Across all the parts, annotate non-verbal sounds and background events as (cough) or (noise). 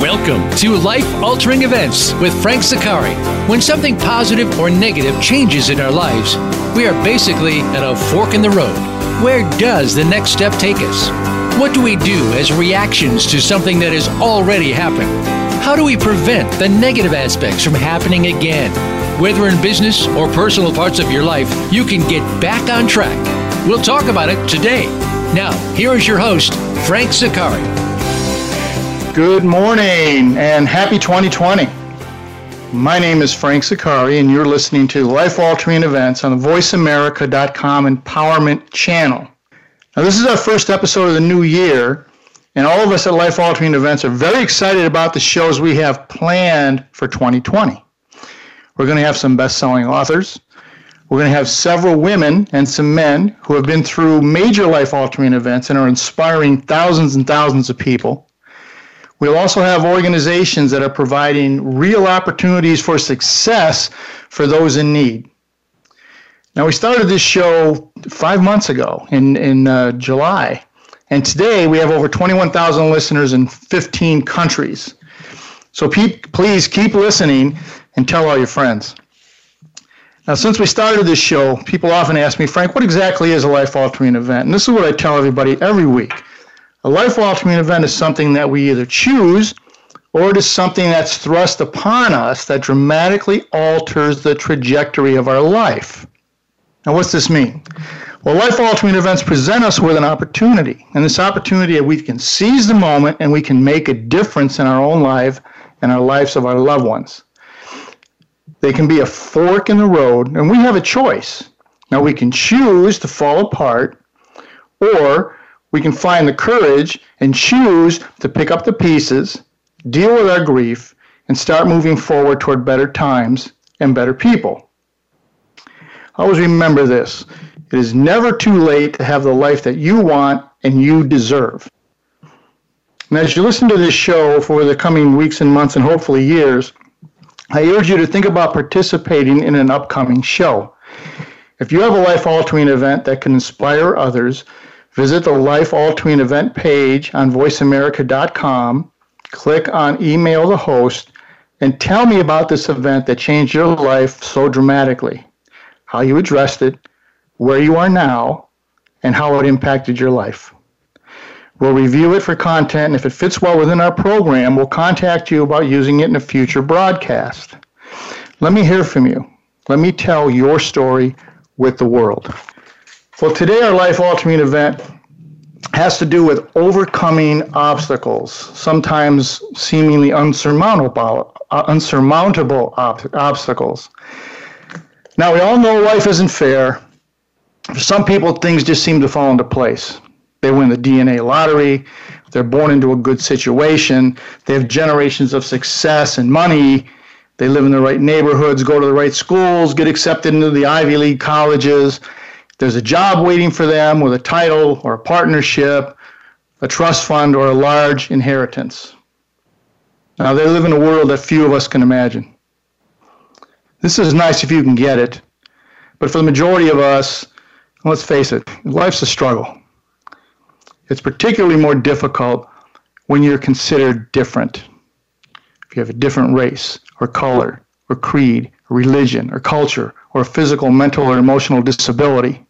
Welcome to Life Altering Events with Frank Zaccari. When something positive or negative changes in our lives, we are basically at a fork in the road. Where does the next step take us? What do we do as reactions to something that has already happened? How do we prevent the negative aspects from happening again? Whether in business or personal parts of your life, you can get back on track. We'll talk about it today. Now, here is your host, Frank Zaccari. Good morning and happy 2020. My name is Frank Zaccari, and you're listening to Life Altering Events on the VoiceAmerica.com Empowerment Channel. Now, this is our first episode of the new year, and all of us at Life Altering Events are very excited about the shows we have planned for 2020. We're going to have some best selling authors. We're going to have several women and some men who have been through major life altering events and are inspiring thousands and thousands of people. We'll also have organizations that are providing real opportunities for success for those in need. Now, we started this show five months ago in, in uh, July, and today we have over 21,000 listeners in 15 countries. So pe- please keep listening and tell all your friends. Now, since we started this show, people often ask me, Frank, what exactly is a life altering event? And this is what I tell everybody every week. A life altering event is something that we either choose or it is something that's thrust upon us that dramatically alters the trajectory of our life. Now, what's this mean? Well, life altering events present us with an opportunity, and this opportunity we can seize the moment and we can make a difference in our own life and our lives of our loved ones. They can be a fork in the road, and we have a choice. Now, we can choose to fall apart, or we can find the courage and choose to pick up the pieces, deal with our grief, and start moving forward toward better times and better people. Always remember this it is never too late to have the life that you want and you deserve. And as you listen to this show for the coming weeks and months and hopefully years, I urge you to think about participating in an upcoming show. If you have a life altering event that can inspire others, Visit the Life Altering event page on voiceamerica.com, click on email the host, and tell me about this event that changed your life so dramatically, how you addressed it, where you are now, and how it impacted your life. We'll review it for content, and if it fits well within our program, we'll contact you about using it in a future broadcast. Let me hear from you. Let me tell your story with the world. Well, today our life altering event has to do with overcoming obstacles, sometimes seemingly unsurmountable, uh, unsurmountable ob- obstacles. Now, we all know life isn't fair. For some people, things just seem to fall into place. They win the DNA lottery, they're born into a good situation, they have generations of success and money, they live in the right neighborhoods, go to the right schools, get accepted into the Ivy League colleges there's a job waiting for them with a title or a partnership, a trust fund, or a large inheritance. Now, they live in a world that few of us can imagine. This is nice if you can get it, but for the majority of us, let's face it, life's a struggle. It's particularly more difficult when you're considered different. If you have a different race, or color, or creed, or religion, or culture, or physical, mental, or emotional disability.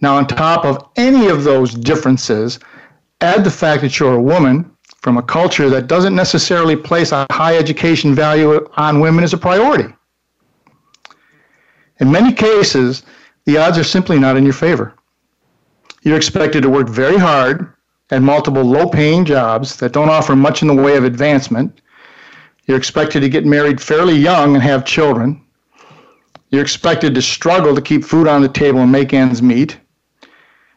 Now, on top of any of those differences, add the fact that you're a woman from a culture that doesn't necessarily place a high education value on women as a priority. In many cases, the odds are simply not in your favor. You're expected to work very hard at multiple low paying jobs that don't offer much in the way of advancement. You're expected to get married fairly young and have children. You're expected to struggle to keep food on the table and make ends meet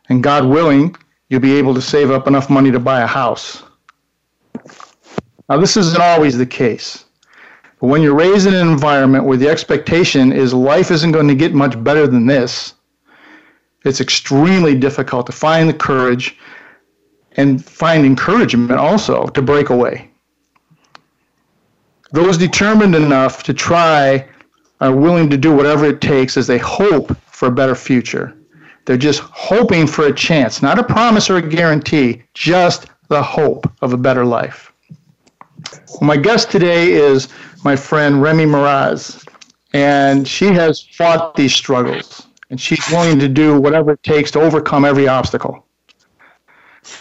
and God willing, you'll be able to save up enough money to buy a house. Now, this isn't always the case. But when you're raised in an environment where the expectation is life isn't going to get much better than this, it's extremely difficult to find the courage and find encouragement also to break away. Those determined enough to try are willing to do whatever it takes as they hope for a better future. They're just hoping for a chance, not a promise or a guarantee, just the hope of a better life. My guest today is my friend Remy Meraz, and she has fought these struggles, and she's willing to do whatever it takes to overcome every obstacle.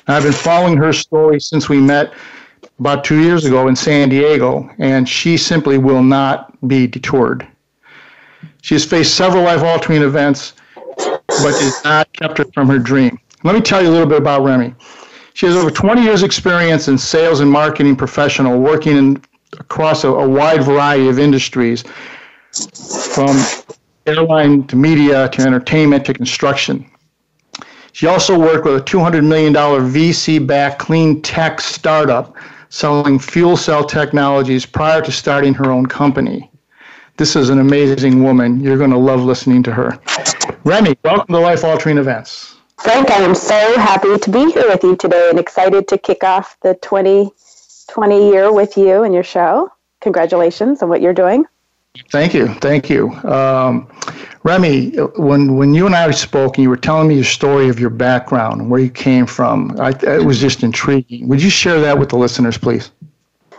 I've been following her story since we met about two years ago in San Diego, and she simply will not be detoured. She has faced several life altering events, but has not kept her from her dream. Let me tell you a little bit about Remy. She has over 20 years' experience in sales and marketing professional, working in, across a, a wide variety of industries, from airline to media to entertainment to construction. She also worked with a $200 million VC backed clean tech startup selling fuel cell technologies prior to starting her own company. This is an amazing woman. You're going to love listening to her. Remy, welcome to Life Altering Events. Frank, I am so happy to be here with you today and excited to kick off the 2020 year with you and your show. Congratulations on what you're doing. Thank you. Thank you. Um, Remy, when, when you and I spoke and you were telling me your story of your background and where you came from, I, it was just intriguing. Would you share that with the listeners, please?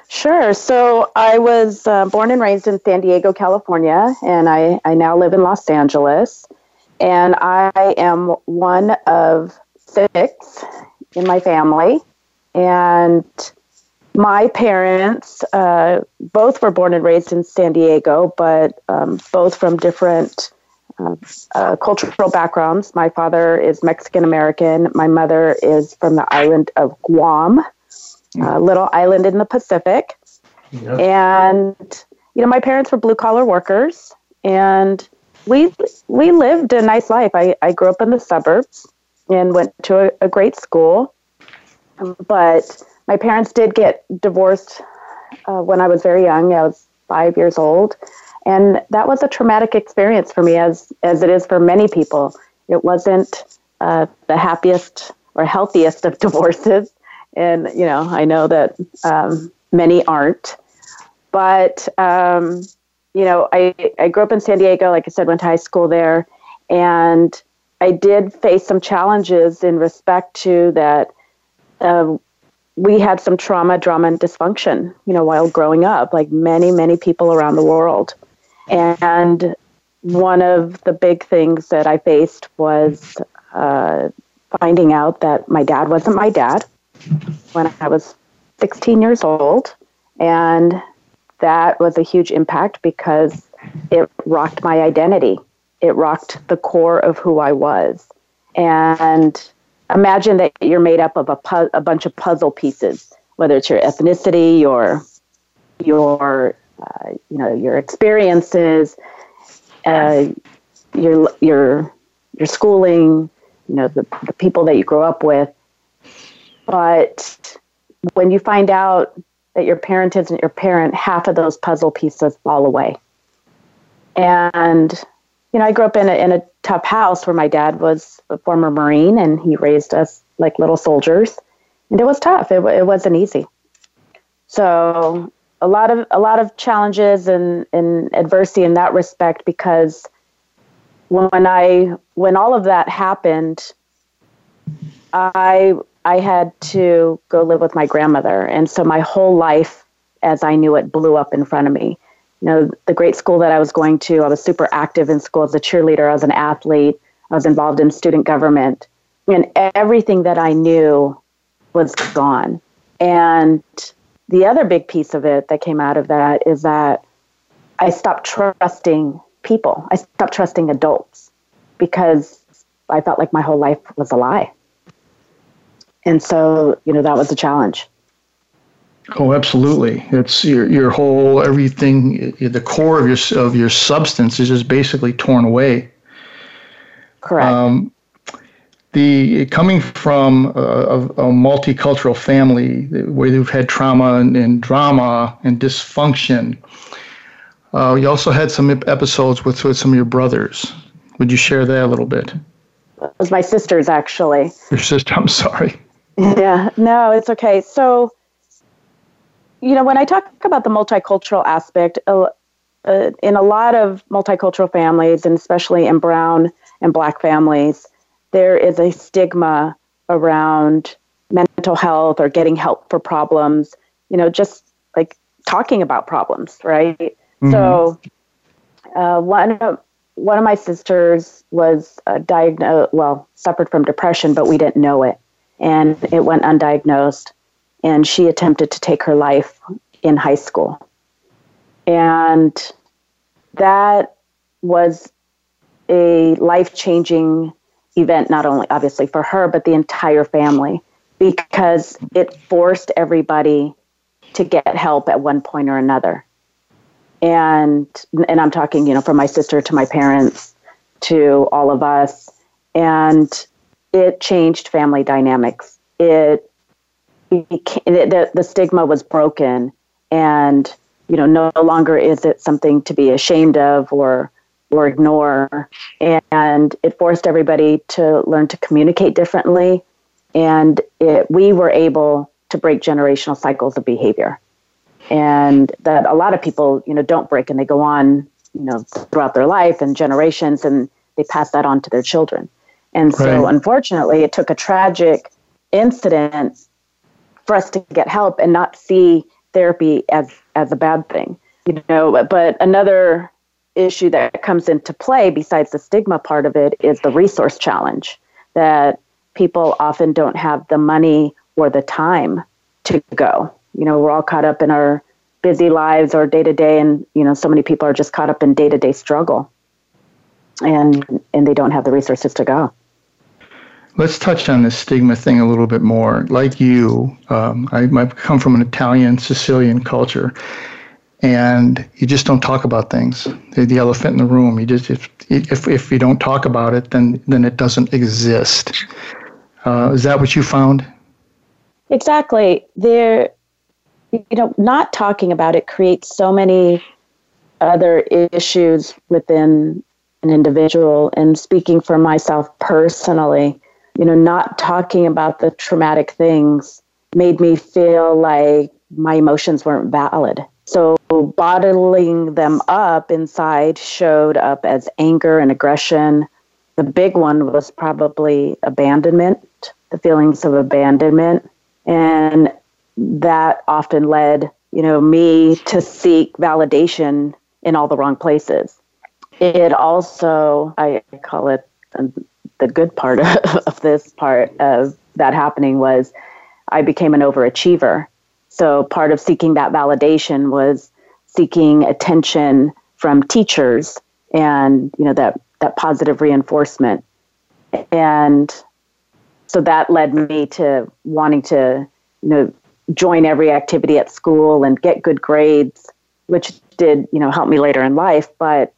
Sure. So I was uh, born and raised in San Diego, California, and I, I now live in Los Angeles. And I am one of six in my family. And my parents uh, both were born and raised in San Diego, but um, both from different uh, uh, cultural backgrounds. My father is Mexican American. My mother is from the island of Guam a little island in the Pacific. Yep. And you know, my parents were blue collar workers, and we we lived a nice life. I, I grew up in the suburbs and went to a, a great school, but my parents did get divorced uh, when I was very young. I was five years old, and that was a traumatic experience for me, as as it is for many people. It wasn't uh, the happiest or healthiest of (laughs) divorces and you know I know that um, many aren't, but um, you know I I grew up in San Diego, like I said, went to high school there, and I did face some challenges in respect to that. Uh, we had some trauma, drama, and dysfunction, you know, while growing up, like many, many people around the world. And one of the big things that I faced was uh, finding out that my dad wasn't my dad when I was 16 years old. And that was a huge impact because it rocked my identity. It rocked the core of who I was. And imagine that you're made up of a, pu- a bunch of puzzle pieces, whether it's your ethnicity, your your uh, you know your experiences, uh, your your your schooling, you know the, the people that you grow up with, but when you find out that your parent isn't your parent, half of those puzzle pieces fall away. And, you know, I grew up in a, in a tough house where my dad was a former Marine and he raised us like little soldiers. And it was tough. It, it wasn't easy. So a lot of a lot of challenges and, and adversity in that respect because when I when all of that happened, I I had to go live with my grandmother. And so my whole life, as I knew it, blew up in front of me. You know, the great school that I was going to, I was super active in school as a cheerleader, as an athlete, I was involved in student government. And everything that I knew was gone. And the other big piece of it that came out of that is that I stopped trusting people. I stopped trusting adults because I felt like my whole life was a lie. And so, you know, that was a challenge. Oh, absolutely. It's your your whole everything. The core of your of your substance is just basically torn away. Correct. Um, the coming from a, a, multicultural family where you've had trauma and, and drama and dysfunction. Uh, you also had some episodes with, with some of your brothers. Would you share that a little bit? It was my sisters, actually. Your sister. I'm sorry. Yeah, no, it's okay. So, you know, when I talk about the multicultural aspect, uh, uh, in a lot of multicultural families, and especially in brown and black families, there is a stigma around mental health or getting help for problems. You know, just like talking about problems, right? Mm-hmm. So uh, one of one of my sisters was uh, diagnosed, well, suffered from depression, but we didn't know it, and it went undiagnosed, and she attempted to take her life in high school, and that was a life changing event, not only obviously for her, but the entire family, because it forced everybody to get help at one point or another. And and I'm talking, you know, from my sister to my parents to all of us. And it changed family dynamics. It, it the, the stigma was broken and you know no longer is it something to be ashamed of or or ignore. And it forced everybody to learn to communicate differently. And it, we were able to break generational cycles of behavior. And that a lot of people, you know, don't break and they go on, you know, throughout their life and generations and they pass that on to their children. And so, unfortunately, it took a tragic incident for us to get help and not see therapy as as a bad thing. You know, but another issue that comes into play, besides the stigma part of it, is the resource challenge that people often don't have the money or the time to go. You know, we're all caught up in our busy lives or day to day, and you know, so many people are just caught up in day to day struggle, and and they don't have the resources to go. Let's touch on this stigma thing a little bit more. Like you, um, I, I come from an Italian Sicilian culture, and you just don't talk about things. The, the elephant in the room. You just if if if you don't talk about it, then then it doesn't exist. Uh, is that what you found? Exactly. There, you know, not talking about it creates so many other issues within an individual. And speaking for myself personally, you know, not talking about the traumatic things made me feel like my emotions weren't valid so bottling them up inside showed up as anger and aggression. The big one was probably abandonment, the feelings of abandonment. And that often led, you know, me to seek validation in all the wrong places. It also, I call it um, the good part (laughs) of this part of that happening was I became an overachiever. So part of seeking that validation was seeking attention from teachers and you know that that positive reinforcement. And so that led me to wanting to you know join every activity at school and get good grades, which did you know help me later in life. But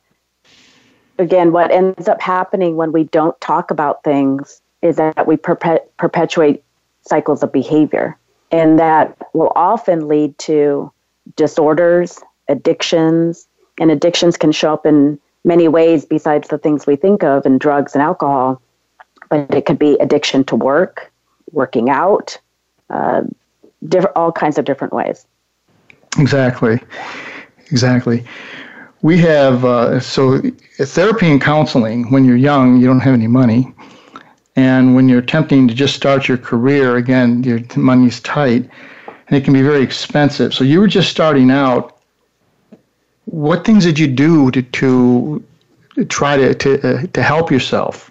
again, what ends up happening when we don't talk about things is that we perpetuate cycles of behavior. And that will often lead to disorders, addictions, and addictions can show up in many ways besides the things we think of in drugs and alcohol. But it could be addiction to work, working out, uh, diff- all kinds of different ways. Exactly. Exactly. We have, uh, so therapy and counseling, when you're young, you don't have any money. And when you're attempting to just start your career, again, your money's tight and it can be very expensive. So you were just starting out. What things did you do to, to try to, to, uh, to help yourself?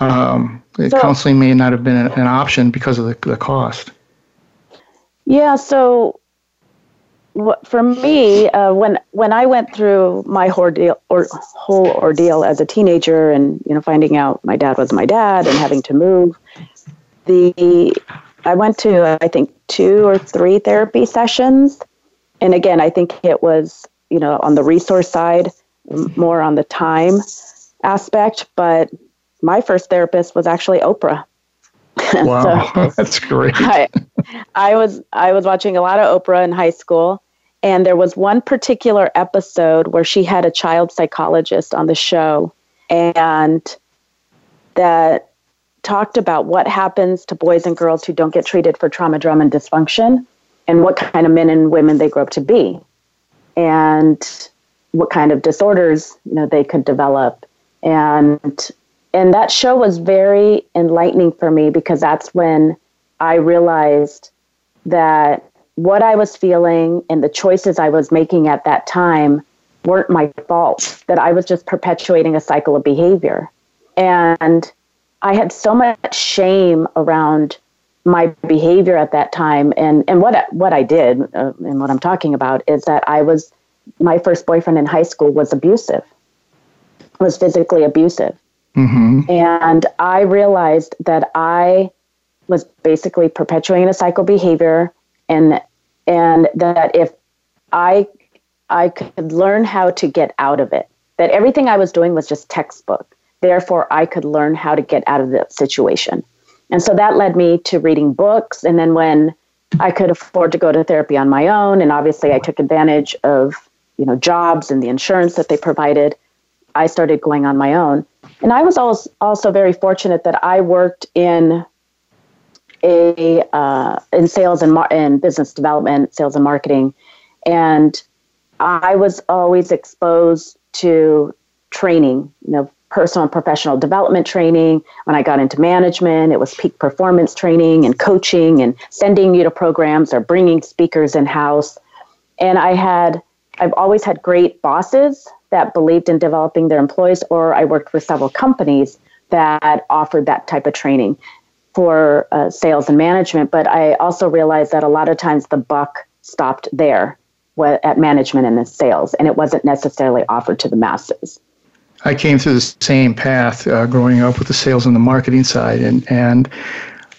Um, so, counseling may not have been an, an option because of the, the cost. Yeah, so for me, uh, when when I went through my ordeal, or, whole ordeal as a teenager, and you know, finding out my dad was my dad and having to move, the I went to I think two or three therapy sessions, and again, I think it was you know on the resource side, more on the time aspect. But my first therapist was actually Oprah. (laughs) Wow, so (laughs) that's great. I, I was I was watching a lot of Oprah in high school, and there was one particular episode where she had a child psychologist on the show, and that talked about what happens to boys and girls who don't get treated for trauma, drama, and dysfunction, and what kind of men and women they grow up to be, and what kind of disorders you know they could develop, and and that show was very enlightening for me because that's when I realized that what I was feeling and the choices I was making at that time weren't my fault, that I was just perpetuating a cycle of behavior. And I had so much shame around my behavior at that time. And, and what, what I did, uh, and what I'm talking about, is that I was, my first boyfriend in high school was abusive, was physically abusive. Mm-hmm. And I realized that I was basically perpetuating a cycle behavior and and that if I I could learn how to get out of it, that everything I was doing was just textbook. Therefore, I could learn how to get out of the situation. And so that led me to reading books. And then when I could afford to go to therapy on my own, and obviously I took advantage of you know jobs and the insurance that they provided, I started going on my own. And I was also very fortunate that I worked in a uh, in sales and mar- and business development, sales and marketing, and I was always exposed to training, you know, personal and professional development training. When I got into management, it was peak performance training and coaching and sending you to programs or bringing speakers in house. And I had, I've always had great bosses that believed in developing their employees, or I worked with several companies that offered that type of training for uh, sales and management. But I also realized that a lot of times the buck stopped there at management and the sales, and it wasn't necessarily offered to the masses. I came through the same path uh, growing up with the sales and the marketing side, and and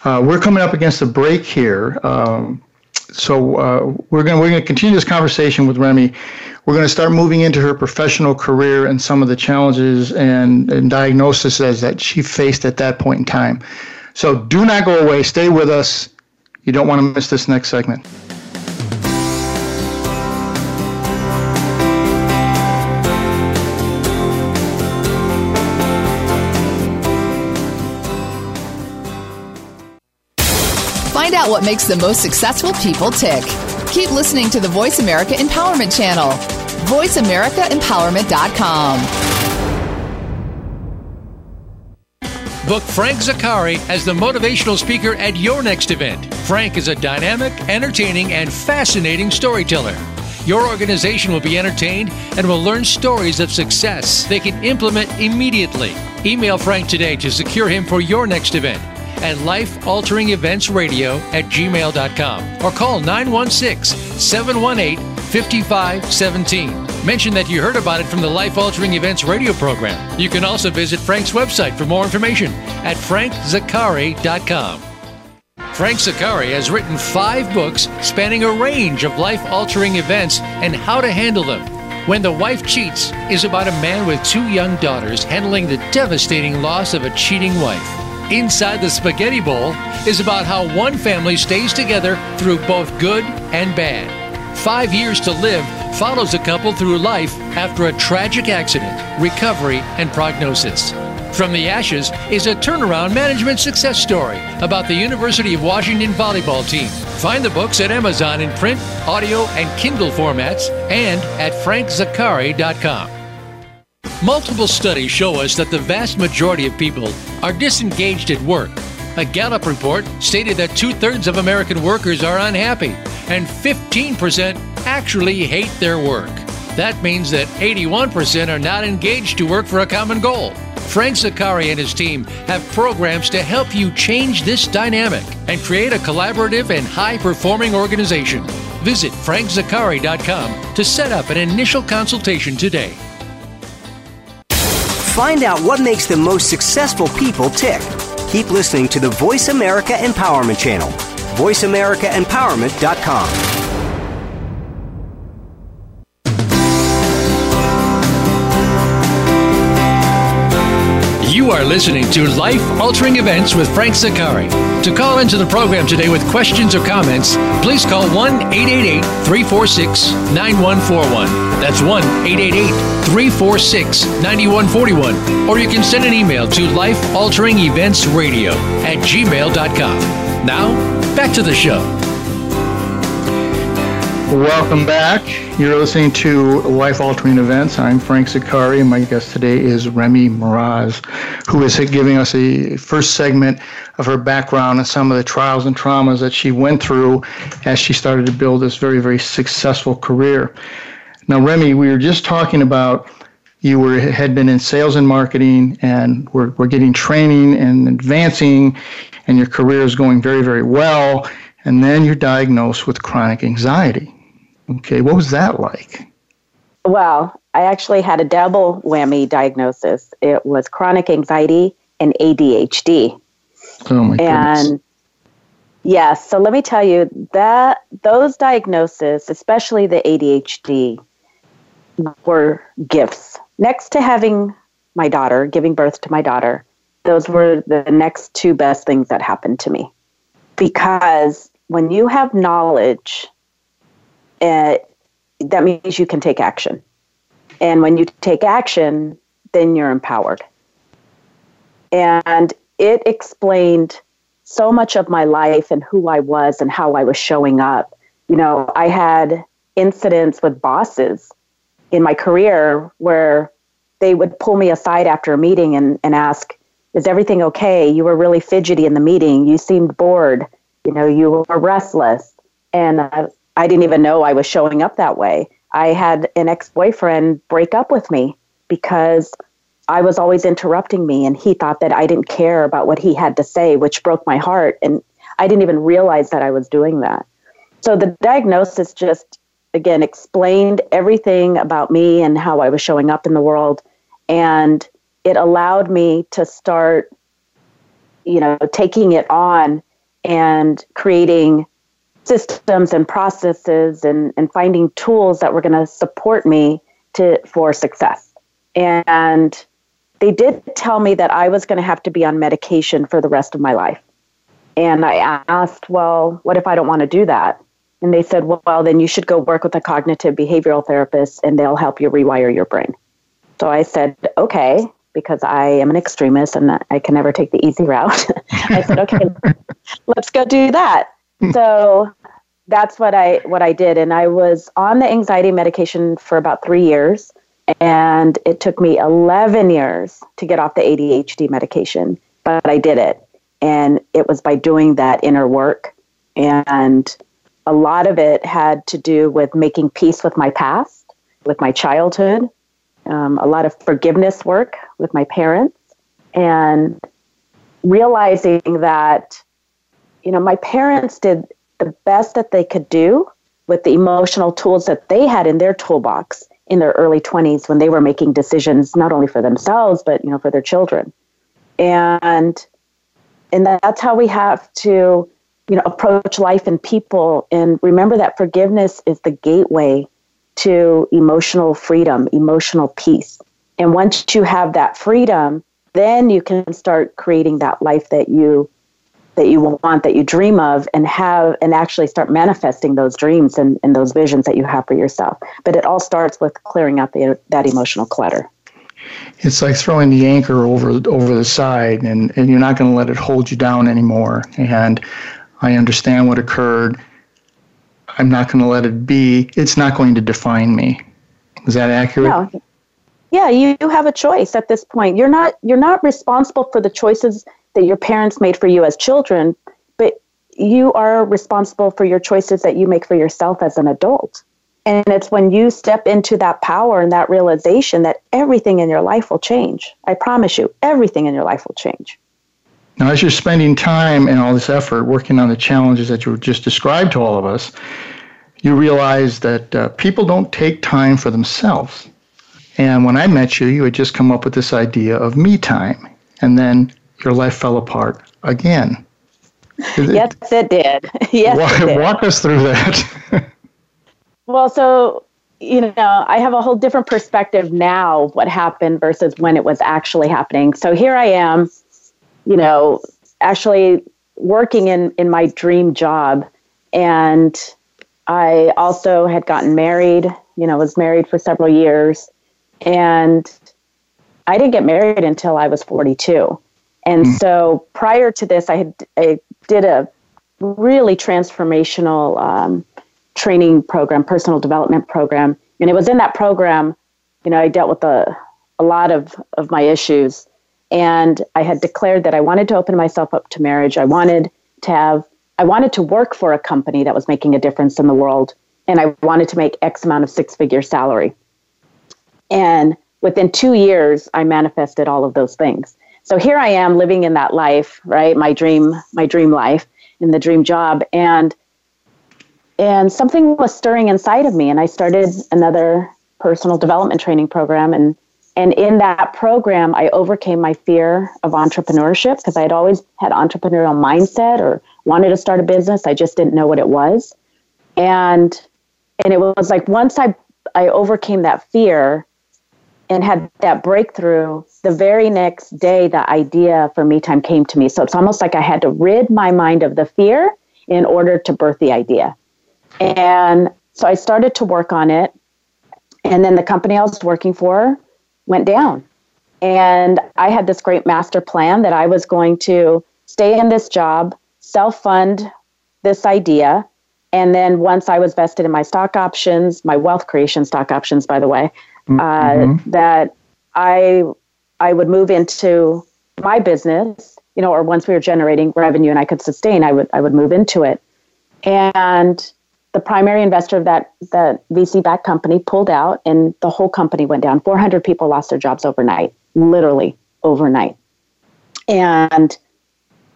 uh, we're coming up against a break here. Um, so uh, we're going we're going to continue this conversation with Remy. We're going to start moving into her professional career and some of the challenges and, and diagnoses that she faced at that point in time. So do not go away. Stay with us. You don't want to miss this next segment. Find out what makes the most successful people tick. Keep listening to the Voice America Empowerment Channel. VoiceAmericaEmpowerment.com. Book Frank Zaccari as the motivational speaker at your next event. Frank is a dynamic, entertaining, and fascinating storyteller. Your organization will be entertained and will learn stories of success they can implement immediately. Email Frank today to secure him for your next event at Life Altering Events Radio at gmail.com or call 916 718 5517. Mention that you heard about it from the Life Altering Events radio program. You can also visit Frank's website for more information at frankzaccari.com. Frank Zaccari has written five books spanning a range of life altering events and how to handle them. When the Wife Cheats is about a man with two young daughters handling the devastating loss of a cheating wife. Inside the Spaghetti Bowl is about how one family stays together through both good and bad. Five Years to Live follows a couple through life after a tragic accident, recovery, and prognosis. From the Ashes is a turnaround management success story about the University of Washington volleyball team. Find the books at Amazon in print, audio, and Kindle formats and at frankzaccari.com. Multiple studies show us that the vast majority of people are disengaged at work. A Gallup report stated that two thirds of American workers are unhappy and 15% actually hate their work. That means that 81% are not engaged to work for a common goal. Frank Zaccari and his team have programs to help you change this dynamic and create a collaborative and high performing organization. Visit frankzaccari.com to set up an initial consultation today. Find out what makes the most successful people tick. Keep listening to the Voice America Empowerment Channel. VoiceAmericaEmpowerment.com. You are listening to Life Altering Events with Frank Zaccari. To call into the program today with questions or comments, please call 1 888 346 9141. That's 1 888 346 9141. Or you can send an email to lifealteringeventsradio at gmail.com. Now, back to the show. Welcome back. You're listening to Life Altering Events. I'm Frank Zaccari, and my guest today is Remy Meraz, who is giving us a first segment of her background and some of the trials and traumas that she went through as she started to build this very, very successful career. Now, Remy, we were just talking about you were had been in sales and marketing and were, were getting training and advancing, and your career is going very, very well. And then you're diagnosed with chronic anxiety. Okay, what was that like? Well, I actually had a double whammy diagnosis. It was chronic anxiety and ADHD. Oh my goodness. And yes, so let me tell you that those diagnoses, especially the ADHD, were gifts. Next to having my daughter, giving birth to my daughter, those were the next two best things that happened to me. Because when you have knowledge uh, that means you can take action. And when you take action, then you're empowered. And it explained so much of my life and who I was and how I was showing up. You know, I had incidents with bosses in my career where they would pull me aside after a meeting and, and ask, Is everything okay? You were really fidgety in the meeting. You seemed bored. You know, you were restless. And uh, I didn't even know I was showing up that way. I had an ex boyfriend break up with me because I was always interrupting me, and he thought that I didn't care about what he had to say, which broke my heart. And I didn't even realize that I was doing that. So the diagnosis just, again, explained everything about me and how I was showing up in the world. And it allowed me to start, you know, taking it on and creating systems and processes and, and finding tools that were going to support me to for success. And they did tell me that I was going to have to be on medication for the rest of my life. And I asked, well, what if I don't want to do that? And they said, well, then you should go work with a cognitive behavioral therapist and they'll help you rewire your brain. So I said, okay, because I am an extremist and I can never take the easy route. (laughs) I said, okay, (laughs) let's go do that. Hmm. So that's what I what I did, and I was on the anxiety medication for about three years, and it took me eleven years to get off the ADHD medication, but I did it, and it was by doing that inner work, and a lot of it had to do with making peace with my past, with my childhood, um, a lot of forgiveness work with my parents, and realizing that you know my parents did the best that they could do with the emotional tools that they had in their toolbox in their early 20s when they were making decisions not only for themselves but you know for their children. And and that's how we have to you know approach life and people and remember that forgiveness is the gateway to emotional freedom emotional peace and once you have that freedom then you can start creating that life that you that you want, that you dream of, and have and actually start manifesting those dreams and, and those visions that you have for yourself. But it all starts with clearing out the, that emotional clutter. It's like throwing the anchor over over the side, and, and you're not going to let it hold you down anymore. And I understand what occurred. I'm not going to let it be. It's not going to define me. Is that accurate? No. Yeah, you, you have a choice at this point. You're not you're not responsible for the choices that your parents made for you as children, but you are responsible for your choices that you make for yourself as an adult. And it's when you step into that power and that realization that everything in your life will change. I promise you, everything in your life will change. Now, as you're spending time and all this effort working on the challenges that you just described to all of us, you realize that uh, people don't take time for themselves. And when I met you, you had just come up with this idea of me time. And then your life fell apart again. yes, it did. (laughs) yes, walk, it did. walk us through that. (laughs) well, so you know, I have a whole different perspective now what happened versus when it was actually happening. So here I am, you know, actually working in in my dream job, and I also had gotten married. You know, was married for several years, and I didn't get married until I was 42. And mm. so prior to this, I had I did a really transformational um, training program, personal development program. And it was in that program, you know, I dealt with a, a lot of, of my issues. And I had declared that I wanted to open myself up to marriage. I wanted to have, I wanted to work for a company that was making a difference in the world. And I wanted to make X amount of six figure salary. And within two years, I manifested all of those things. So here I am living in that life, right? My dream, my dream life in the dream job. And and something was stirring inside of me and i started another personal development training program and and in that program i overcame my fear of entrepreneurship because i had always had entrepreneurial mindset or wanted to start a business. I just didn't know what it was. And and it was like once i i overcame that fear and had that breakthrough the very next day the idea for me time came to me. So it's almost like i had to rid my mind of the fear in order to birth the idea. And so I started to work on it. And then the company I was working for went down. And I had this great master plan that I was going to stay in this job, self fund this idea. And then once I was vested in my stock options, my wealth creation stock options, by the way, mm-hmm. uh, that I I would move into my business, you know, or once we were generating revenue and I could sustain, I would I would move into it. And the primary investor of that that VC backed company pulled out, and the whole company went down. 400 people lost their jobs overnight, literally overnight. And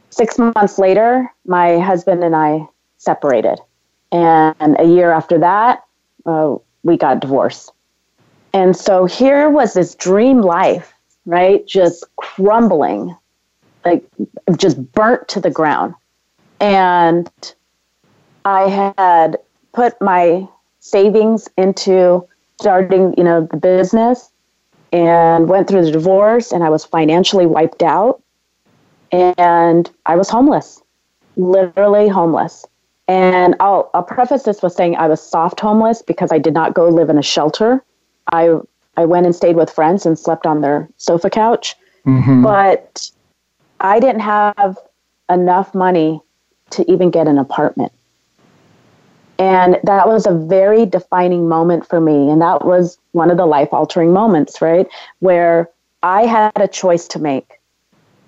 six months later, my husband and I separated. And a year after that, uh, we got divorced. And so here was this dream life, right? Just crumbling, like just burnt to the ground. And I had put my savings into starting, you know, the business and went through the divorce and I was financially wiped out and I was homeless, literally homeless. And I'll, I'll preface this with saying I was soft homeless because I did not go live in a shelter. I, I went and stayed with friends and slept on their sofa couch. Mm-hmm. But I didn't have enough money to even get an apartment. And that was a very defining moment for me. And that was one of the life altering moments, right? Where I had a choice to make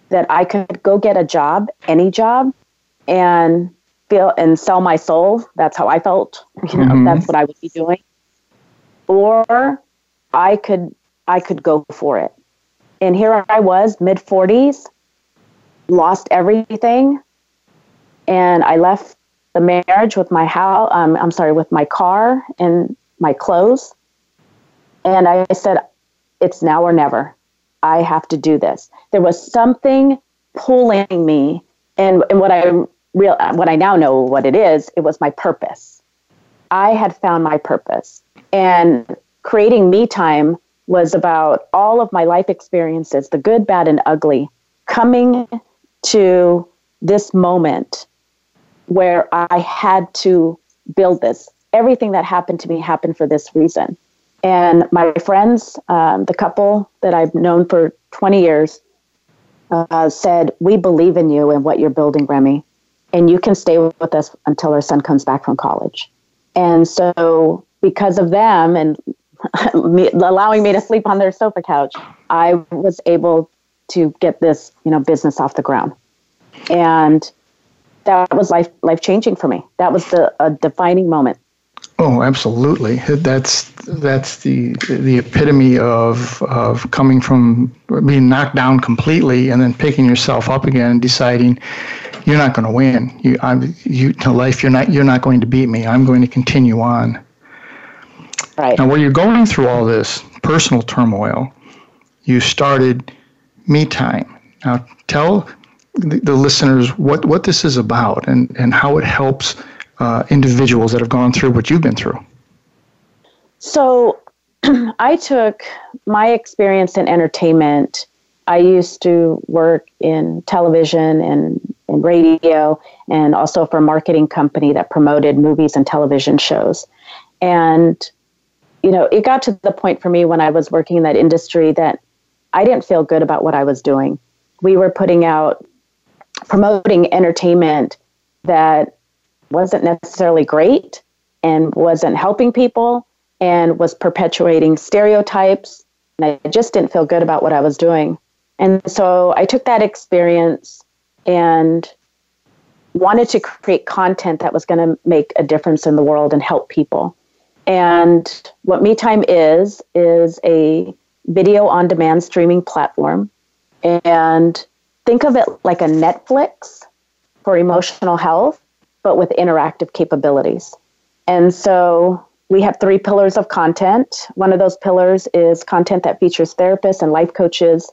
that I could go get a job, any job, and feel and sell my soul. That's how I felt. (laughs) You know, mm-hmm. that's what I would be doing. Or I could I could go for it. And here I was, mid 40s, lost everything, and I left the marriage with my house, um, I'm sorry, with my car and my clothes. And I said, it's now or never. I have to do this. There was something pulling me, and, and what I real what I now know what it is, it was my purpose. I had found my purpose. And creating me time was about all of my life experiences, the good, bad, and ugly, coming to this moment where I had to build this. Everything that happened to me happened for this reason. And my friends, um, the couple that I've known for 20 years, uh, said, We believe in you and what you're building, Remy, and you can stay with us until our son comes back from college. And so, because of them and (laughs) me, allowing me to sleep on their sofa couch, I was able to get this, you know, business off the ground. And that was life life changing for me. That was the a defining moment. Oh, absolutely. That's that's the the epitome of of coming from being knocked down completely and then picking yourself up again and deciding you're not going to win. You I'm you to life you're not you're not going to beat me. I'm going to continue on. Right. Now, where you're going through all this personal turmoil, you started me time. Now, tell the, listeners what, what this is about and, and how it helps uh, individuals that have gone through what you've been through. So, (clears throat) I took my experience in entertainment. I used to work in television and, and radio, and also for a marketing company that promoted movies and television shows. And, you know, it got to the point for me when I was working in that industry that I didn't feel good about what I was doing. We were putting out promoting entertainment that wasn't necessarily great and wasn't helping people and was perpetuating stereotypes. And I just didn't feel good about what I was doing. And so I took that experience and wanted to create content that was going to make a difference in the world and help people. And what MeTime is, is a video on demand streaming platform. And think of it like a Netflix for emotional health, but with interactive capabilities. And so we have three pillars of content. One of those pillars is content that features therapists and life coaches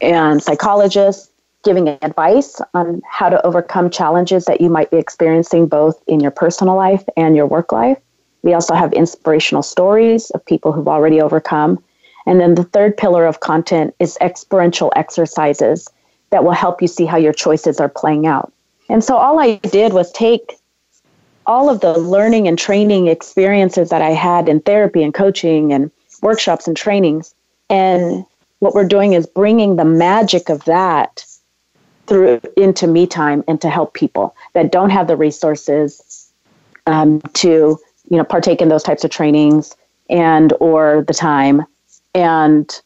and psychologists giving advice on how to overcome challenges that you might be experiencing both in your personal life and your work life. We also have inspirational stories of people who've already overcome. And then the third pillar of content is experiential exercises that will help you see how your choices are playing out. And so all I did was take all of the learning and training experiences that I had in therapy and coaching and workshops and trainings. And what we're doing is bringing the magic of that through into me time and to help people that don't have the resources um, to you know partake in those types of trainings and or the time and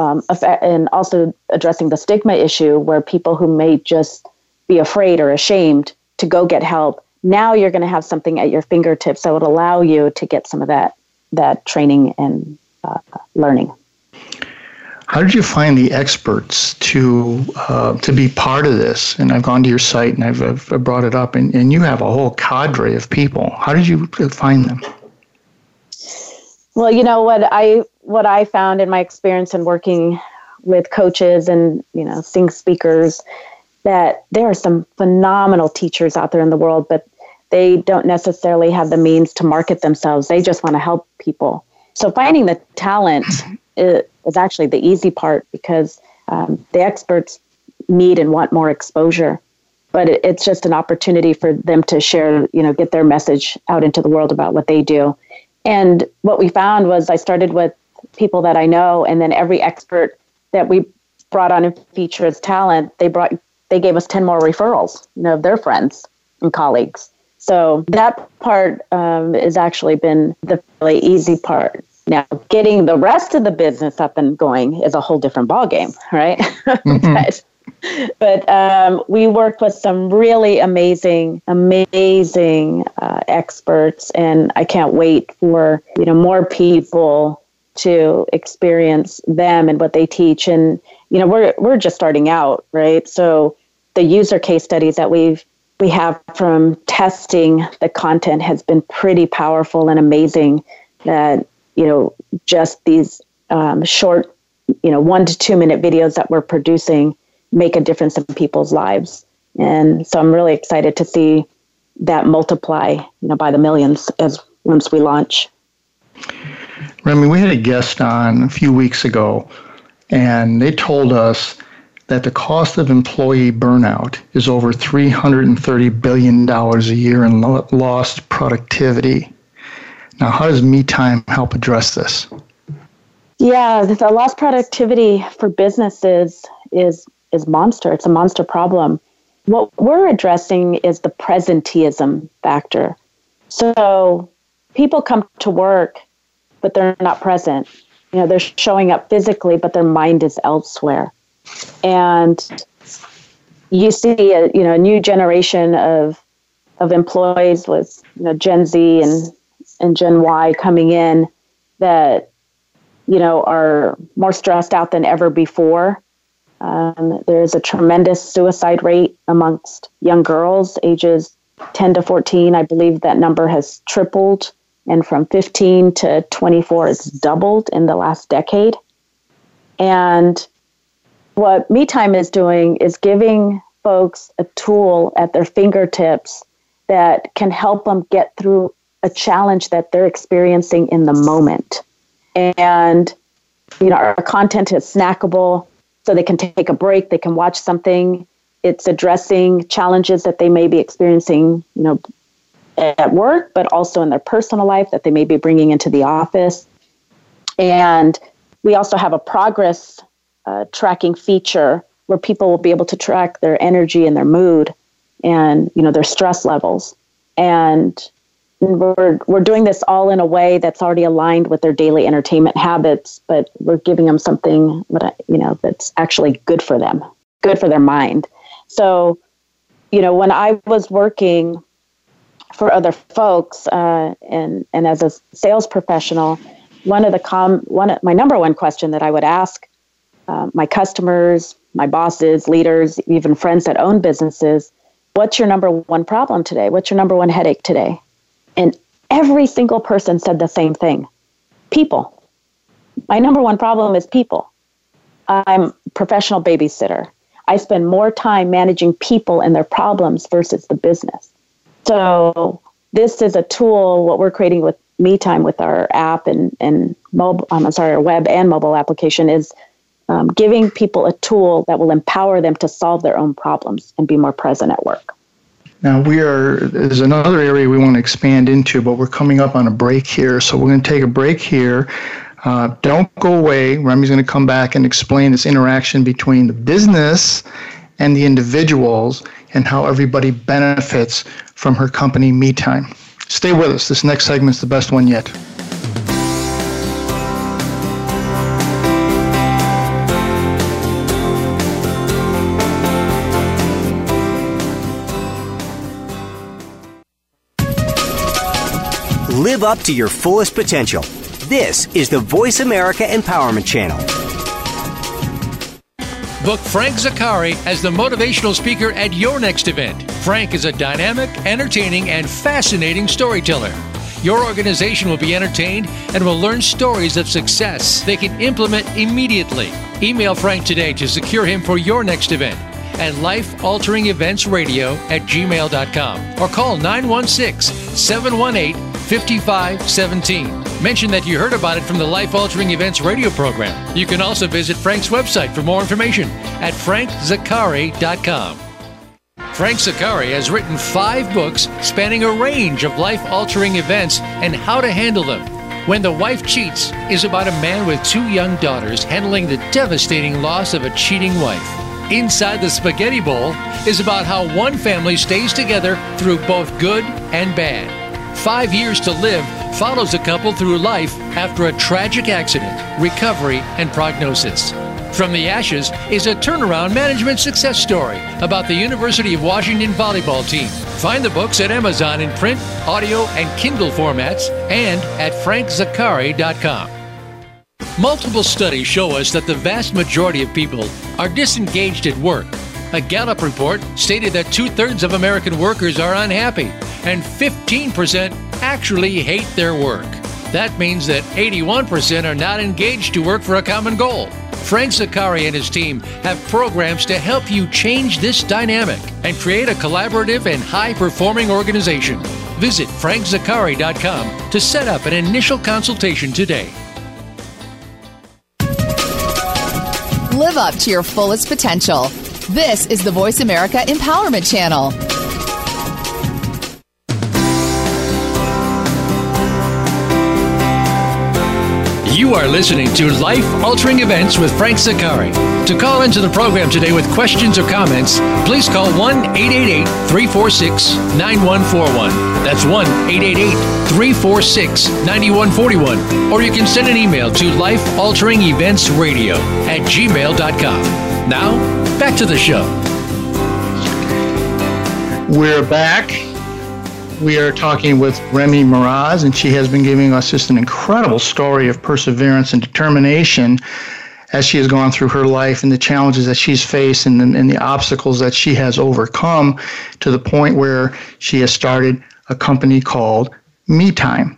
um, and also addressing the stigma issue where people who may just be afraid or ashamed to go get help now you're going to have something at your fingertips that would allow you to get some of that that training and uh, learning how did you find the experts to uh, to be part of this? And I've gone to your site and I've, I've brought it up, and, and you have a whole cadre of people. How did you find them? Well, you know what I what I found in my experience in working with coaches and you know seeing speakers that there are some phenomenal teachers out there in the world, but they don't necessarily have the means to market themselves. They just want to help people. So finding the talent is actually the easy part because um, the experts need and want more exposure. But it, it's just an opportunity for them to share, you know, get their message out into the world about what they do. And what we found was I started with people that I know, and then every expert that we brought on and featured as talent, they brought they gave us ten more referrals, you know, of their friends and colleagues. So that part um, has actually been the really easy part. Now, getting the rest of the business up and going is a whole different ballgame, right? (laughs) Mm-hmm. but but um, we worked with some really amazing, amazing uh, experts, and I can't wait for you know more people to experience them and what they teach. And you know, we're we're just starting out, right? So the user case studies that we've we have from testing the content has been pretty powerful and amazing. That you know, just these um, short, you know, one to two minute videos that we're producing make a difference in people's lives. And so I'm really excited to see that multiply, you know, by the millions as once we launch. Remy, we had a guest on a few weeks ago, and they told us that the cost of employee burnout is over $330 billion a year in lost productivity. Now, how does MeTime help address this? Yeah, the lost productivity for businesses is is monster. It's a monster problem. What we're addressing is the presenteeism factor. So people come to work, but they're not present. You know, they're showing up physically, but their mind is elsewhere. And you see a you know a new generation of of employees with you know Gen Z and and Gen Y coming in that you know are more stressed out than ever before. Um, there's a tremendous suicide rate amongst young girls ages 10 to 14. I believe that number has tripled, and from 15 to 24, it's doubled in the last decade. And what me time is doing is giving folks a tool at their fingertips that can help them get through a challenge that they're experiencing in the moment. And, you know, our content is snackable, so they can take a break, they can watch something. It's addressing challenges that they may be experiencing, you know, at work, but also in their personal life that they may be bringing into the office. And we also have a progress uh, tracking feature where people will be able to track their energy and their mood and you know their stress levels and we're we're doing this all in a way that's already aligned with their daily entertainment habits, but we're giving them something you know that's actually good for them, good for their mind. So, you know, when I was working for other folks uh, and and as a sales professional, one of the com one my number one question that I would ask uh, my customers, my bosses, leaders, even friends that own businesses, what's your number one problem today? What's your number one headache today? And every single person said the same thing people. My number one problem is people. I'm professional babysitter. I spend more time managing people and their problems versus the business. So this is a tool, what we're creating with Me Time with our app and, and mobile, um, I'm sorry, our web and mobile application is um, giving people a tool that will empower them to solve their own problems and be more present at work. Now we are there's another area we want to expand into, but we're coming up on a break here, so we're going to take a break here. Uh, don't go away. Remy's going to come back and explain this interaction between the business and the individuals and how everybody benefits from her company Me Time. Stay with us. This next segment is the best one yet. Live up to your fullest potential. This is the Voice America Empowerment Channel. Book Frank Zaccari as the motivational speaker at your next event. Frank is a dynamic, entertaining, and fascinating storyteller. Your organization will be entertained and will learn stories of success they can implement immediately. Email Frank today to secure him for your next event at lifealteringeventsradio at gmail.com or call 916 718 5517. Mention that you heard about it from the Life Altering Events radio program. You can also visit Frank's website for more information at frankzaccari.com. Frank Zaccari has written five books spanning a range of life altering events and how to handle them. When the Wife Cheats is about a man with two young daughters handling the devastating loss of a cheating wife. Inside the Spaghetti Bowl is about how one family stays together through both good and bad. Five Years to Live follows a couple through life after a tragic accident, recovery, and prognosis. From the Ashes is a turnaround management success story about the University of Washington volleyball team. Find the books at Amazon in print, audio, and Kindle formats and at frankzaccari.com. Multiple studies show us that the vast majority of people are disengaged at work. A Gallup report stated that two thirds of American workers are unhappy and 15% actually hate their work. That means that 81% are not engaged to work for a common goal. Frank Zaccari and his team have programs to help you change this dynamic and create a collaborative and high performing organization. Visit frankzaccari.com to set up an initial consultation today. Live up to your fullest potential. This is the Voice America Empowerment Channel. You are listening to Life Altering Events with Frank Zaccari. To call into the program today with questions or comments, please call 1 888 346 9141. That's 1 888 346 9141. Or you can send an email to lifealteringeventsradio at gmail.com. Now, back to the show. We're back we are talking with Remy Meraz, and she has been giving us just an incredible story of perseverance and determination as she has gone through her life and the challenges that she's faced and, and the obstacles that she has overcome to the point where she has started a company called Me Time.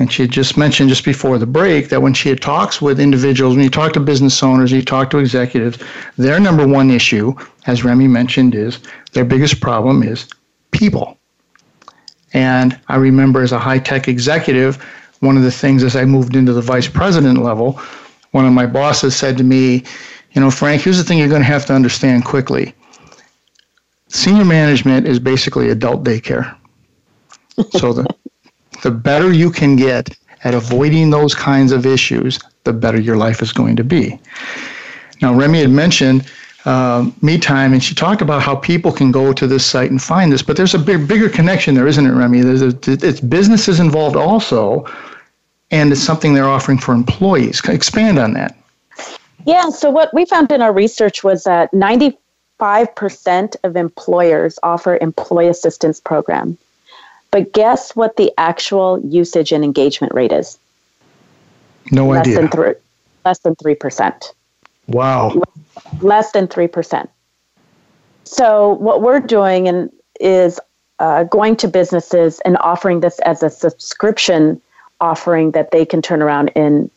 And she had just mentioned just before the break that when she had talks with individuals, when you talk to business owners, you talk to executives, their number one issue, as Remy mentioned, is their biggest problem is people. And I remember as a high tech executive, one of the things as I moved into the vice president level, one of my bosses said to me, You know, Frank, here's the thing you're going to have to understand quickly. Senior management is basically adult daycare. (laughs) so the, the better you can get at avoiding those kinds of issues, the better your life is going to be. Now, Remy had mentioned um, me time, and she talked about how people can go to this site and find this. But there's a big, bigger connection there, isn't it, Remy? There's a, it's businesses involved also, and it's something they're offering for employees. Expand on that. Yeah. So what we found in our research was that 95% of employers offer employee assistance program. But guess what the actual usage and engagement rate is? No less idea. Than th- less than 3%. Wow. Less than 3%. So, what we're doing in, is uh, going to businesses and offering this as a subscription offering that they can turn around and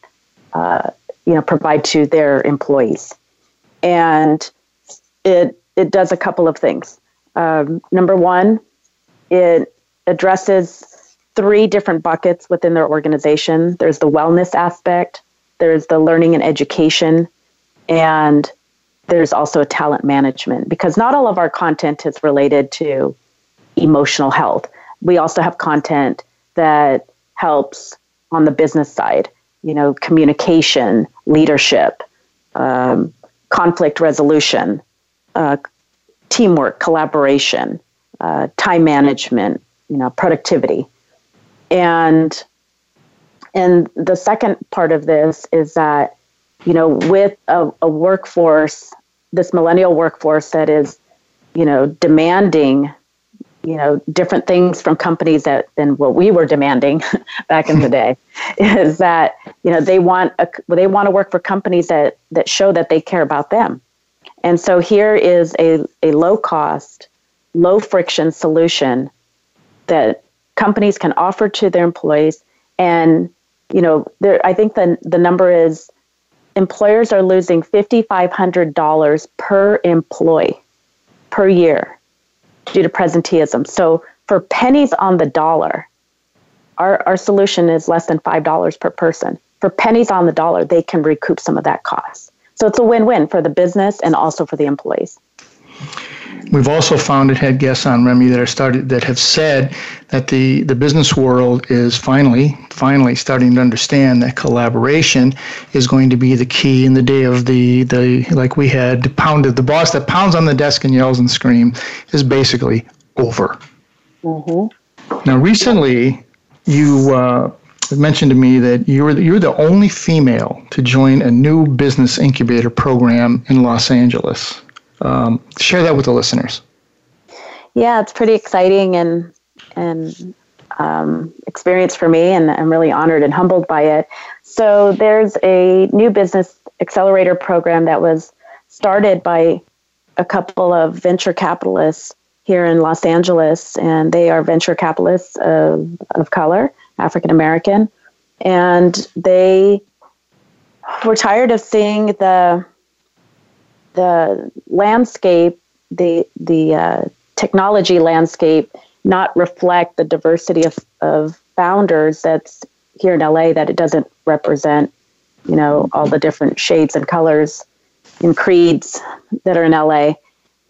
uh, you know provide to their employees. And it it does a couple of things. Um, number one, it addresses three different buckets within their organization. There's the wellness aspect, there's the learning and education, and there's also a talent management because not all of our content is related to emotional health. We also have content that helps on the business side, you know, communication, leadership, um, conflict resolution, uh, teamwork, collaboration, uh, time management, you know, productivity. And and the second part of this is that you know, with a, a workforce, this millennial workforce that is, you know, demanding, you know, different things from companies that than what we were demanding (laughs) back in the (laughs) day, is that you know they want a, they want to work for companies that that show that they care about them, and so here is a a low cost, low friction solution that companies can offer to their employees, and you know, there I think the the number is employers are losing $5,500 per employee per year due to presenteeism. So for pennies on the dollar, our, our solution is less than $5 per person. For pennies on the dollar, they can recoup some of that cost. So it's a win win for the business and also for the employees. We've also found it had guests on Remy that are started that have said that the the business world is finally finally starting to understand that collaboration is going to be the key in the day of the the like we had pounded the boss that pounds on the desk and yells and screams is basically over. Mm-hmm. Now recently you. Uh, mentioned to me that you're you're the only female to join a new business incubator program in Los Angeles. Um, share that with the listeners. Yeah, it's pretty exciting and and um, experience for me, and I'm really honored and humbled by it. So there's a new business accelerator program that was started by a couple of venture capitalists here in Los Angeles, and they are venture capitalists of, of color, African American, and they were tired of seeing the the landscape, the the uh, technology landscape, not reflect the diversity of, of founders that's here in LA. That it doesn't represent, you know, all the different shades and colors and creeds that are in LA.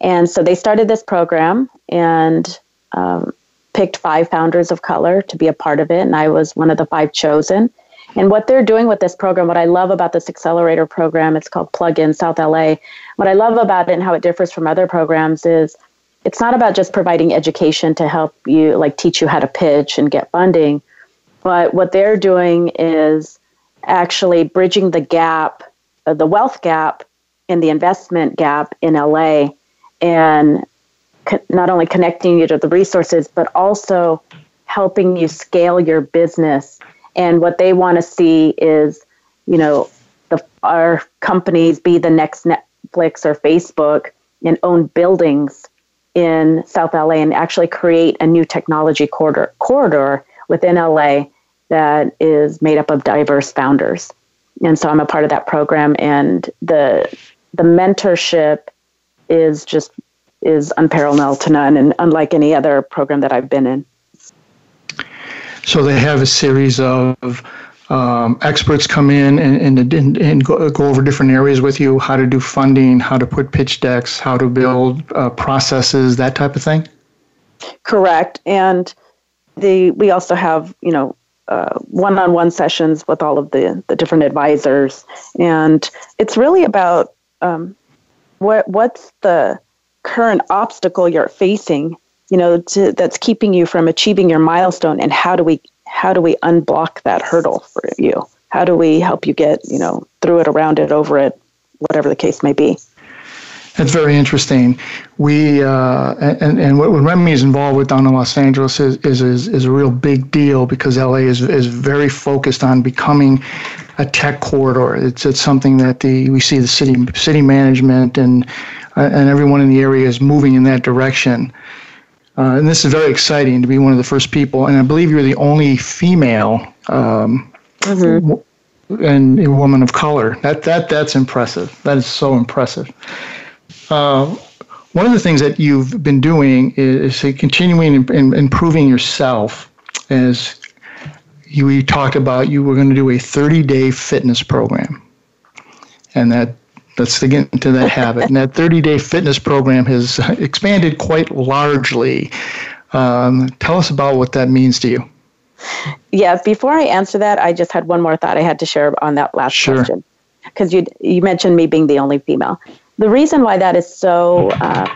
And so they started this program and um, picked five founders of color to be a part of it, and I was one of the five chosen. And what they're doing with this program, what I love about this accelerator program, it's called Plug In South LA. What I love about it and how it differs from other programs is it's not about just providing education to help you, like teach you how to pitch and get funding, but what they're doing is actually bridging the gap, uh, the wealth gap and the investment gap in LA, and not only connecting you to the resources, but also helping you scale your business and what they want to see is, you know, the our companies be the next Netflix or Facebook and own buildings in South LA and actually create a new technology corridor corridor within LA that is made up of diverse founders. And so I'm a part of that program and the the mentorship is just is unparalleled to none and unlike any other program that I've been in. So they have a series of um, experts come in and, and, and go, over different areas with you, how to do funding, how to put pitch decks, how to build uh, processes, that type of thing? Correct. And the we also have, you know, uh, one-on-one sessions with all of the, the different advisors. And it's really about um, what what's the current obstacle you're facing you know to, that's keeping you from achieving your milestone and how do we how do we unblock that hurdle for you how do we help you get you know through it around it over it whatever the case may be that's very interesting. We uh, and and what Remy is involved with down in Los Angeles is, is is, is a real big deal because LA is is very focused on becoming a tech corridor. It's it's something that the we see the city city management and uh, and everyone in the area is moving in that direction. Uh, and this is very exciting to be one of the first people. And I believe you're the only female um, mm-hmm. and a woman of color. That that that's impressive. That is so impressive. Uh, one of the things that you've been doing is continuing and improving yourself as you we talked about you were going to do a 30 day fitness program and that let's get into that (laughs) habit. And that 30 day fitness program has expanded quite largely. Um, tell us about what that means to you. Yeah before i answer that i just had one more thought i had to share on that last sure. question. Because you you mentioned me being the only female. The reason why that is so uh,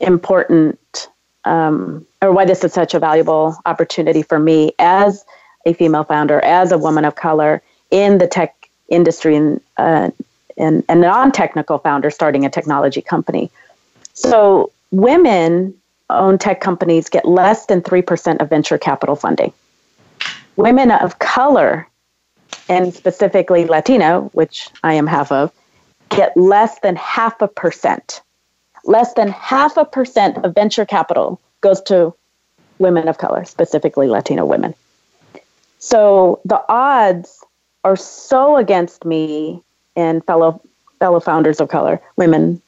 important, um, or why this is such a valuable opportunity for me as a female founder, as a woman of color in the tech industry, and uh, and, and non-technical founder starting a technology company. So women owned tech companies get less than 3% of venture capital funding. Women of color, and specifically Latino, which I am half of, get less than half a percent. Less than half a percent of venture capital goes to women of color, specifically Latino women. So the odds are so against me and fellow fellow founders of color, women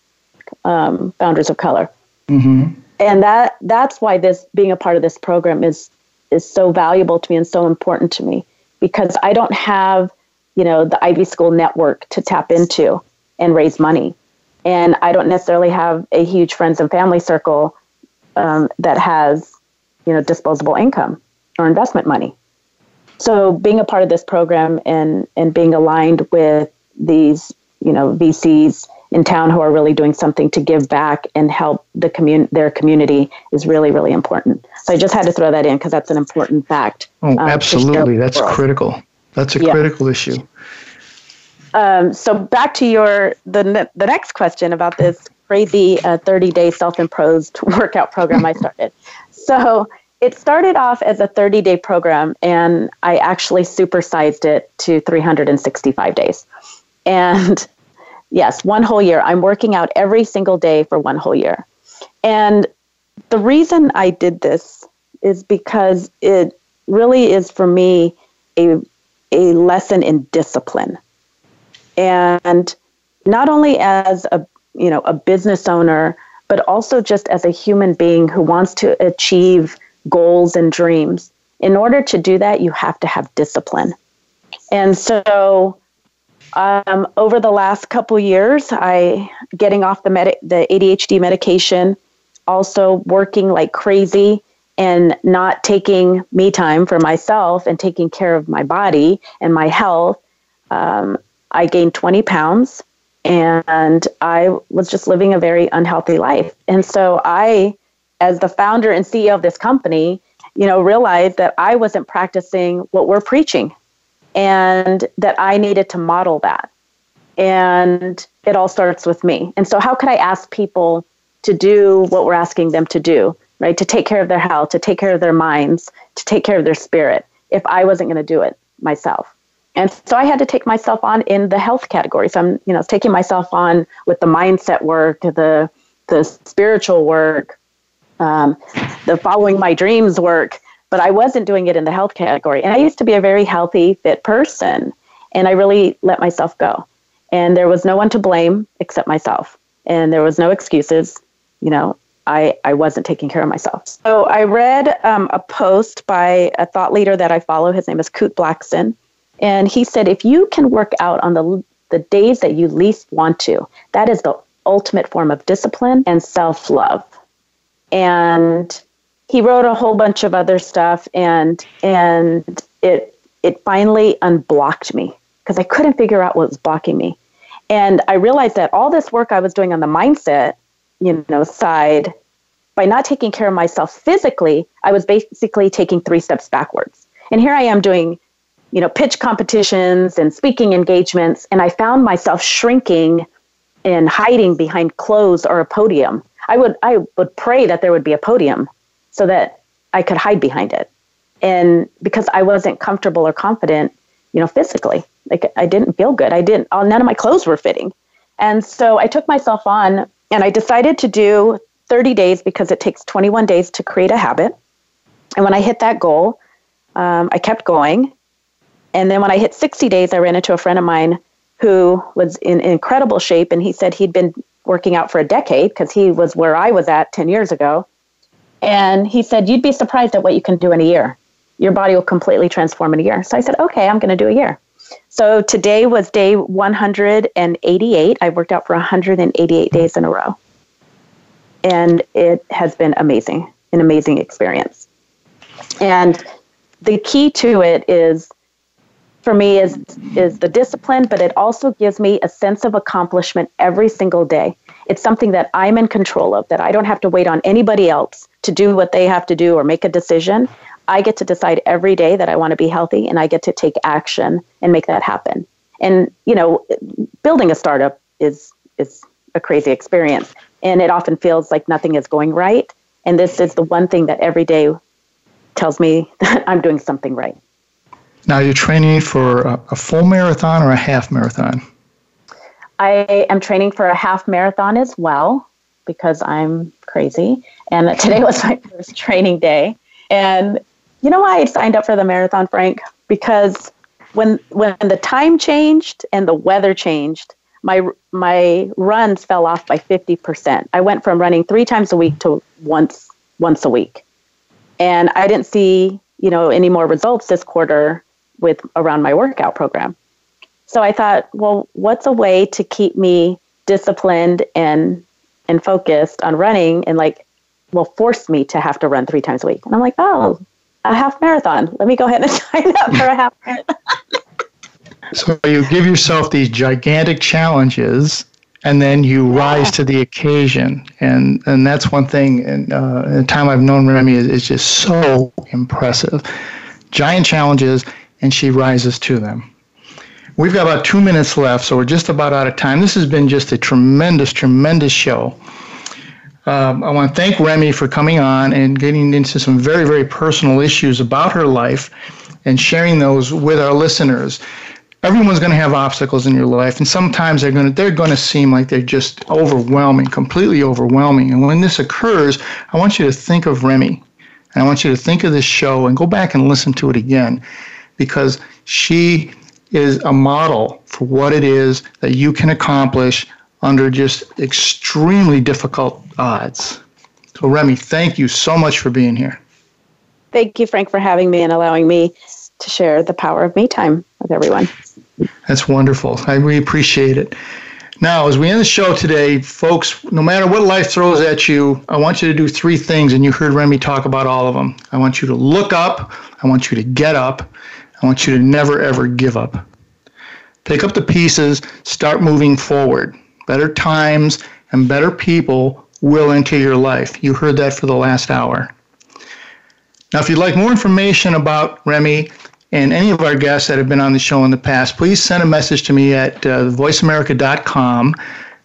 um, founders of color, mm-hmm. and that that's why this being a part of this program is is so valuable to me and so important to me because I don't have you know the Ivy School network to tap into and raise money. And I don't necessarily have a huge friends and family circle um, that has, you know, disposable income or investment money. So being a part of this program and and being aligned with these, you know, VCs in town who are really doing something to give back and help the commun- their community is really really important. So I just had to throw that in because that's an important fact. Oh, um, absolutely, that's critical. That's a yeah. critical issue. Um, so back to your the the next question about this crazy uh, 30 day self imposed (laughs) workout program I started. So it started off as a 30 day program, and I actually supersized it to 365 days. And (laughs) yes, one whole year. I'm working out every single day for one whole year. And the reason I did this is because it really is for me a a lesson in discipline and not only as a you know a business owner but also just as a human being who wants to achieve goals and dreams in order to do that you have to have discipline and so um, over the last couple years i getting off the med- the adhd medication also working like crazy and not taking me time for myself and taking care of my body and my health um, I gained 20 pounds and I was just living a very unhealthy life. And so I, as the founder and CEO of this company, you know, realized that I wasn't practicing what we're preaching and that I needed to model that. And it all starts with me. And so, how could I ask people to do what we're asking them to do, right? To take care of their health, to take care of their minds, to take care of their spirit, if I wasn't going to do it myself? And so I had to take myself on in the health category. So I'm, you know, taking myself on with the mindset work, the the spiritual work, um, the following my dreams work. But I wasn't doing it in the health category. And I used to be a very healthy, fit person, and I really let myself go. And there was no one to blame except myself, and there was no excuses. You know, I, I wasn't taking care of myself. So I read um, a post by a thought leader that I follow. His name is Curt Blackson. And he said, if you can work out on the, the days that you least want to, that is the ultimate form of discipline and self love. And he wrote a whole bunch of other stuff, and and it it finally unblocked me because I couldn't figure out what was blocking me. And I realized that all this work I was doing on the mindset, you know, side, by not taking care of myself physically, I was basically taking three steps backwards. And here I am doing, you know, pitch competitions and speaking engagements, and I found myself shrinking and hiding behind clothes or a podium. I would I would pray that there would be a podium so that I could hide behind it. And because I wasn't comfortable or confident, you know, physically. Like I didn't feel good. I didn't all, none of my clothes were fitting. And so I took myself on and I decided to do 30 days because it takes 21 days to create a habit. And when I hit that goal, um, I kept going. And then when I hit 60 days, I ran into a friend of mine who was in incredible shape. And he said he'd been working out for a decade because he was where I was at 10 years ago. And he said, You'd be surprised at what you can do in a year. Your body will completely transform in a year. So I said, Okay, I'm going to do a year. So today was day 188. I worked out for 188 days in a row. And it has been amazing, an amazing experience. And the key to it is for me is is the discipline, but it also gives me a sense of accomplishment every single day. It's something that I'm in control of, that I don't have to wait on anybody else to do what they have to do or make a decision. I get to decide every day that I want to be healthy and I get to take action and make that happen. And you know, building a startup is is a crazy experience and it often feels like nothing is going right. And this is the one thing that every day tells me (laughs) that I'm doing something right. Now you're training for a, a full marathon or a half marathon? I am training for a half marathon as well because I'm crazy. And (laughs) today was my first training day. And you know why I signed up for the marathon, Frank? Because when when the time changed and the weather changed, my my runs fell off by 50%. I went from running 3 times a week to once once a week. And I didn't see, you know, any more results this quarter with around my workout program. So I thought, well, what's a way to keep me disciplined and and focused on running and like will force me to have to run three times a week. And I'm like, oh, a half marathon. Let me go ahead and (laughs) sign up for a half marathon. so you give yourself these gigantic challenges and then you rise to the occasion and and that's one thing and uh, the time i've known remy is, is just so impressive giant challenges and she rises to them. We've got about two minutes left, so we're just about out of time. This has been just a tremendous, tremendous show. Um, I want to thank Remy for coming on and getting into some very, very personal issues about her life and sharing those with our listeners. Everyone's going to have obstacles in your life, and sometimes they're going to they're going to seem like they're just overwhelming, completely overwhelming. And when this occurs, I want you to think of Remy, and I want you to think of this show and go back and listen to it again because she is a model for what it is that you can accomplish under just extremely difficult odds. So, Remy, thank you so much for being here. Thank you, Frank, for having me and allowing me to share the power of me time with everyone. That's wonderful. I really appreciate it. Now, as we end the show today, folks, no matter what life throws at you, I want you to do three things, and you heard Remy talk about all of them. I want you to look up, I want you to get up, I want you to never, ever give up. Pick up the pieces, start moving forward. Better times and better people will enter your life. You heard that for the last hour. Now, if you'd like more information about Remy and any of our guests that have been on the show in the past, please send a message to me at uh, voiceamerica.com,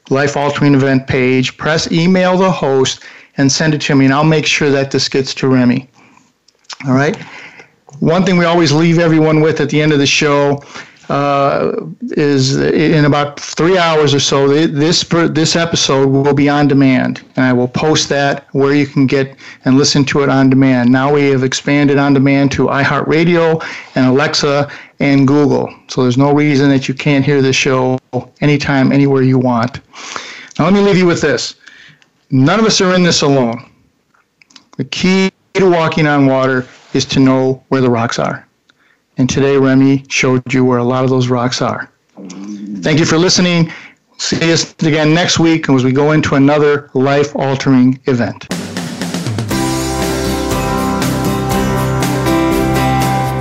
life altering event page. Press email the host and send it to me, and I'll make sure that this gets to Remy. All right? One thing we always leave everyone with at the end of the show uh, is in about three hours or so. This this episode will be on demand, and I will post that where you can get and listen to it on demand. Now we have expanded on demand to iHeartRadio and Alexa and Google, so there's no reason that you can't hear the show anytime, anywhere you want. Now let me leave you with this: none of us are in this alone. The key to walking on water is to know where the rocks are. And today, Remy showed you where a lot of those rocks are. Thank you for listening. See us again next week as we go into another life altering event.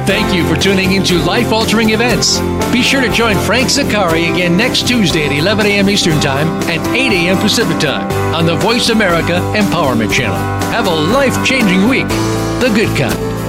Thank you for tuning into life altering events. Be sure to join Frank Zaccari again next Tuesday at 11 a.m. Eastern Time and 8 a.m. Pacific Time on the Voice America Empowerment Channel. Have a life changing week, the good kind.